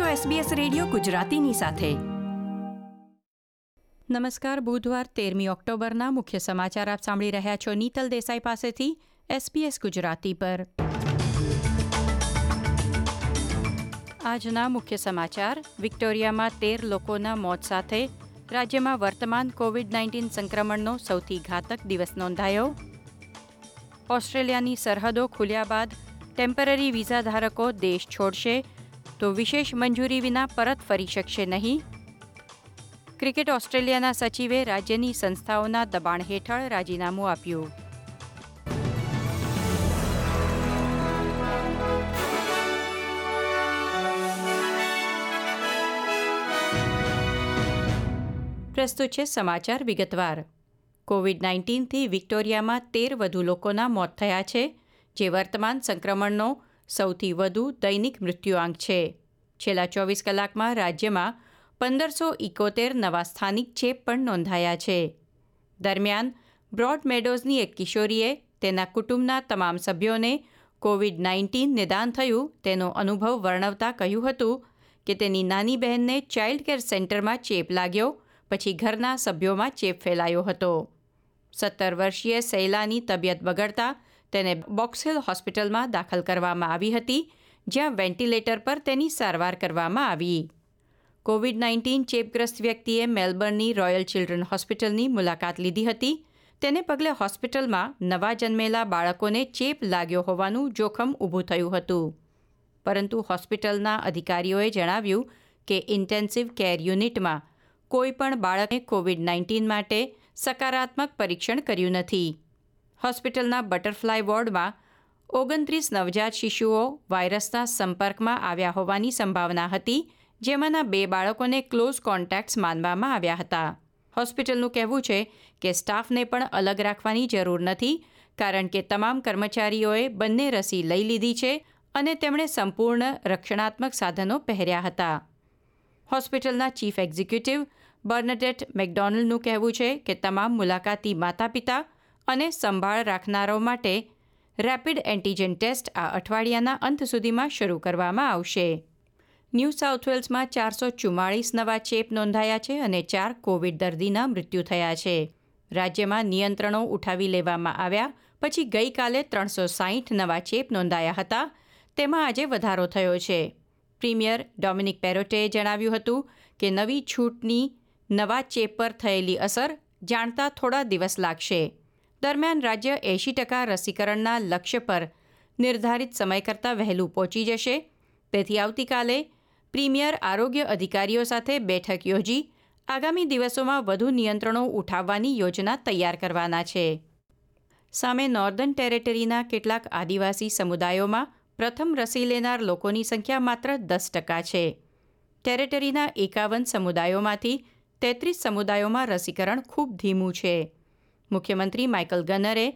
છો SBS radio ગુજરાતીની સાથે. નમસ્કાર, બુધવાર તેરમી ઓક્ટોબરના મુખ્ય સમાચાર આપ સાંભળી રહ્યા છો નીતલ દેસાઈ પાસેથી SBS ગુજરાતી પર. આજના મુખ્ય સમાચાર, વિક્ટોરિયામાં તેર લોકોના મોત સાથે રાજ્યમાં વર્તમાન કોવિડ નાઇન્ટીન સંક્રમણનો સૌથી ઘાતક દિવસ નોંધાયો. ઓસ્ટ્રેલિયાની સરહદો ખુલ્યા બાદ ટેમ્પરરી વિઝા ધારકો દેશ છોડશે તો વિશેષ મંજૂરી વિના પરત ફરી શકશે નહીં. ક્રિકેટ ઓસ્ટ્રેલિયાના સચિવે રાજ્યની સંસ્થાઓના દબાણ હેઠળ રાજીનામું આપ્યું. પ્રસ્તુત છે સમાચાર વિગતવાર. કોવિડ નાઇન્ટીનથી વિક્ટોરિયામાં તેર વધુ લોકોના મોત થયા છે, જે વર્તમાન સંક્રમણનો સૌથી વધુ દૈનિક મૃત્યુઆંક છે. છેલ્લા ચોવીસ કલાકમાં રાજ્યમાં પંદરસો ઇકોતેર નવા સ્થાનિક ચેપ પણ નોંધાયા છે. દરમિયાન બ્રોડ મેડોઝની એક કિશોરીએ તેના કુટુંબના તમામ સભ્યોને કોવિડ નાઇન્ટીન નિદાન થયું તેનો અનુભવ વર્ણવતા કહ્યું હતું કે તેની નાની બહેનને ચાઇલ્ડ કેર સેન્ટરમાં ચેપ લાગ્યો, પછી ઘરના સભ્યોમાં ચેપ ફેલાયો હતો. સત્તર વર્ષીય સૈલાની તબિયત બગડતા તેને બોક્સહિલ હોસ્પિટલમાં દાખલ કરવામાં આવી હતી, જ્યાં વેન્ટિલેટર પર તેની સારવાર કરવામાં આવી. કોવિડ નાઇન્ટીન ચેપગ્રસ્ત વ્યક્તિએ મેલબર્નની રોયલ ચિલ્ડ્રન હોસ્પિટલની મુલાકાત લીધી હતી. તેને પગલે હોસ્પિટલમાં નવા જન્મેલા બાળકોને ચેપ લાગ્યો હોવાનું જોખમ ઊભું થયું હતું. પરંતુ હોસ્પિટલના અધિકારીઓએ જણાવ્યું કે ઇન્ટેન્સિવ કેર યુનિટમાં કોઈ પણ બાળકે કોવિડ નાઇન્ટીન માટે સકારાત્મક પરીક્ષણ કર્યું નથી. હોસ્પિટલના બટરફ્લાય વોર્ડમાં ઓગણત્રીસ નવજાત શિશુઓ વાયરસના સંપર્કમાં આવ્યા હોવાની સંભાવના હતી, જેમાંના બે બાળકોને ક્લોઝ કોન્ટેક્ટ્સ માનવામાં આવ્યા હતા. હોસ્પિટલનું કહેવું છે કે સ્ટાફને પણ અલગ રાખવાની જરૂર નથી, કારણ કે તમામ કર્મચારીઓએ બંને રસી લઈ લીધી છે અને તેમણે સંપૂર્ણ રક્ષણાત્મક સાધનો પહેર્યા હતા. હોસ્પિટલના ચીફ એક્ઝિક્યુટિવ બર્નડેટ મેકડોનલ્ડનું કહેવું છે કે તમામ મુલાકાતી માતા પિતા અને સંભાળ રાખનારો માટે રેપિડ એન્ટીજન ટેસ્ટ આ અઠવાડિયાના અંત સુધીમાં શરૂ કરવામાં આવશે. ન્યૂ સાઉથ વેલ્સમાં ચારસો ચુમ્માળીસ નવા ચેપ નોંધાયા છે અને ચાર કોવિડ દર્દીના મૃત્યુ થયા છે. રાજ્યમાં નિયંત્રણો ઉઠાવી લેવામાં આવ્યા પછી ગઈકાલે ત્રણસો સાહીઠ નવા ચેપ નોંધાયા હતા. તેમાં આજે વધારો થયો છે. પ્રીમિયર ડોમિનિક પેરોટેએ જણાવ્યું હતું કે નવી છૂટની નવા ચેપ પર થયેલી અસર જાણતા થોડા દિવસ લાગશે. દરમિયાન રાજ્ય એંશી ટકા રસીકરણના લક્ષ્ય પર નિર્ધારિત સમય કરતાં વહેલું પહોંચી જશે. તેથી આવતીકાલે પ્રીમિયર આરોગ્ય અધિકારીઓ સાથે બેઠક યોજી આગામી દિવસોમાં વધુ નિયંત્રણો ઉઠાવવાની યોજના તૈયાર કરવાના છે. સામે નોર્ધન ટેરેટરીના કેટલાક આદિવાસી સમુદાયોમાં પ્રથમ રસી લેનાર લોકોની સંખ્યા માત્ર દસ ટકા છે. ટેરેટરીના એકાવન સમુદાયોમાંથી તેત્રીસ સમુદાયોમાં રસીકરણ ખૂબ ધીમું છે. મુખ્યમંત્રી માઇકલ ગનરે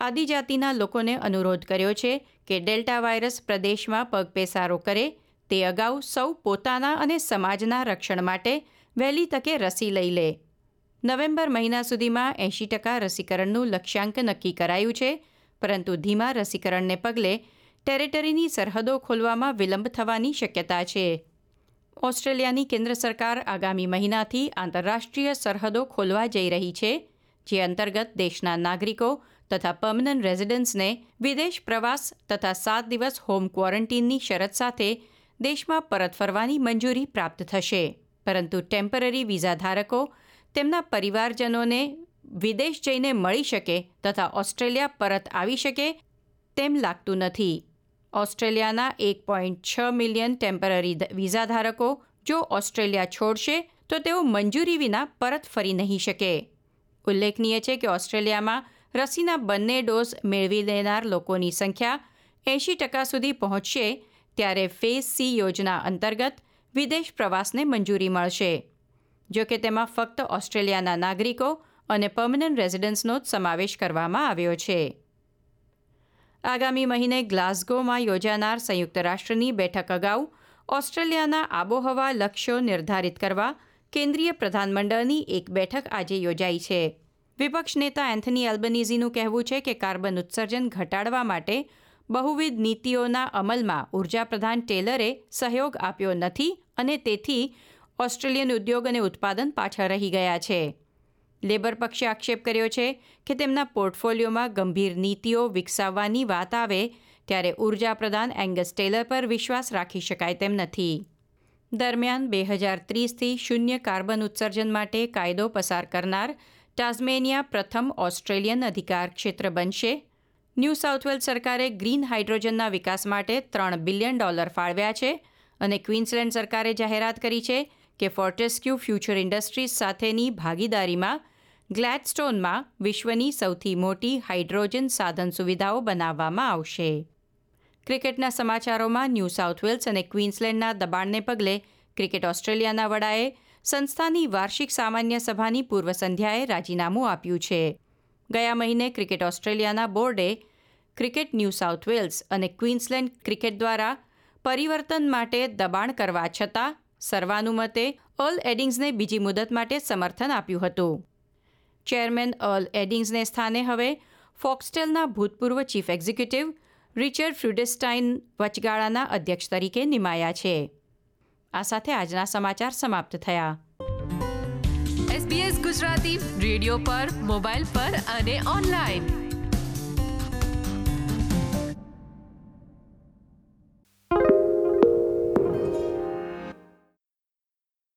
આદિજાતિના લોકોને અનુરોધ કર્યો છે કે ડેલ્ટા વાયરસ પ્રદેશમાં પગપેસારો કરે. તે અગાઉ સૌ પોતાના અને સમાજના રક્ષણ માટે વહેલી તકે રસી લઈ લે. નવેમ્બર મહિના સુધીમાં એંશી ટકા રસીકરણનું લક્ષ્યાંક નક્કી કરાયું છે, પરંતુ ધીમા રસીકરણને પગલે ટેરેટરીની સરહદો ખોલવામાં વિલંબ થવાની શક્યતા છે. ઓસ્ટ્રેલિયાની કેન્દ્ર સરકાર આગામી મહિનાથી આંતરરાષ્ટ્રીય સરહદો ખોલવા જઈ રહી છે. જે અંતર્ગત દેશના નાગરિકો તથા પર્મનન્ટ રેઝિડન્ટ્સને વિદેશ પ્રવાસ તથા સાત દિવસ હોમ ક્વોરન્ટીનની શરત સાથે દેશમાં પરત ફરવાની મંજૂરી પ્રાપ્ત થશે. પરંતુ ટેમ્પરરી વિઝા ધારકો તેમના પરિવારજનોને વિદેશ જઈને મળી શકે તથા ઓસ્ટ્રેલિયા પરત આવી શકે તેમ લાગતું નથી. ઓસ્ટ્રેલિયાના એક પોઈન્ટ છ મિલિયન ટેમ્પરરી વિઝા ધારકો જો ઓસ્ટ્રેલિયા છોડશે તો તેઓ મંજૂરી વિના પરત ફરી નહીં શકે. ઉલ્લેખનીય છે કે ઓસ્ટ્રેલિયામાં રસીના બંને ડોઝ મેળવી લેનાર લોકોની સંખ્યા એંશી ટકા સુધી પહોંચશે ત્યારે ફેઝ સી યોજના અંતર્ગત વિદેશ પ્રવાસને મંજૂરી મળશે. જો કે તેમાં ફક્ત ઓસ્ટ્રેલિયાના નાગરિકો અને પર્મનન્ટ રેઝિડન્સનો જ સમાવેશ કરવામાં આવ્યો છે. આગામી મહિને ગ્લાસ્ગોમાં યોજાનાર સંયુક્ત રાષ્ટ્રની બેઠક અગાઉ ઓસ્ટ્રેલિયાના આબોહવા લક્ષ્યો નિર્ધારિત કરવા કેન્દ્રીય પ્રધાનમંડળની એક બેઠક આજે યોજાઈ છે. વિપક્ષ નેતા એન્થની એલ્બનીઝીનું કહેવું છે કે કાર્બન ઉત્સર્જન ઘટાડવા માટે બહુવિધ નીતિઓના અમલમાં ઉર્જાપ્રધાન ટેલરે સહયોગ આપ્યો નથી અને તેથી ઓસ્ટ્રેલિયન ઉદ્યોગ અને ઉત્પાદન પાછળ રહી ગયા છે. લેબર પક્ષે આક્ષેપ કર્યો છે કે તેમના પોર્ટફોલિયોમાં ગંભીર નીતિઓ વિકસાવવાની વાત આવે ત્યારે ઉર્જાપ્રધાન એંગસ ટેલર પર વિશ્વાસ રાખી શકાય તેમ નથી. દરમિયાન બે હજાર ત્રીસથી શૂન્ય કાર્બન ઉત્સર્જન માટે કાયદો પસાર કરનાર ટાઝમેનિયા પ્રથમ ઓસ્ટ્રેલિયન અધિકાર ક્ષેત્ર બનશે. ન્યૂ સાઉથવેલ સરકારે ગ્રીન હાઇડ્રોજનના વિકાસ માટે ત્રણ બિલિયન ડોલર ફાળવ્યા છે અને ક્વીન્સલેન્ડ સરકારે જાહેરાત કરી છે કે ફોર્ટેસ્ક્યુ ફ્યુચર ઇન્ડસ્ટ્રીઝ સાથેની ભાગીદારીમાં ગ્લેડસ્ટોનમાં વિશ્વની સૌથી મોટી હાઇડ્રોજન સાધન સુવિધાઓ બનાવવામાં આવશે. ક્રિકેટના સમાચારોમાં ન્યૂ સાઉથ વેલ્સ અને ક્વીન્સલેન્ડના દબાણને પગલે ક્રિકેટ ઓસ્ટ્રેલિયાના વડાએ સંસ્થાની વાર્ષિક સામાન્ય સભાની પૂર્વ સંધ્યાએ રાજીનામું આપ્યું છે. ગયા મહિને ક્રિકેટ ઓસ્ટ્રેલિયાના બોર્ડે ક્રિકેટ ન્યૂ સાઉથ વેલ્સ અને ક્વીન્સલેન્ડ ક્રિકેટ દ્વારા પરિવર્તન માટે દબાણ કરવા છતાં સર્વાનુમતે અર્લ એડિંગ્સને બીજી મુદત માટે સમર્થન આપ્યું હતું. ચેરમેન અર્લ એડિંગ્સને સ્થાને હવે ફોક્સટેલના ભૂતપૂર્વ ચીફ એક્ઝિક્યુટિવ રિચર્ડ ફ્રુડેસ્ટાઇન વચગાળાના અધ્યક્ષ તરીકે નિમાયા છે. આ સાથે આજના સમાચાર સમાપ્ત થયા. એસબીએસ ગુજરાતી રેડિયો પર, મોબાઈલ પર અને ઓનલાઈન.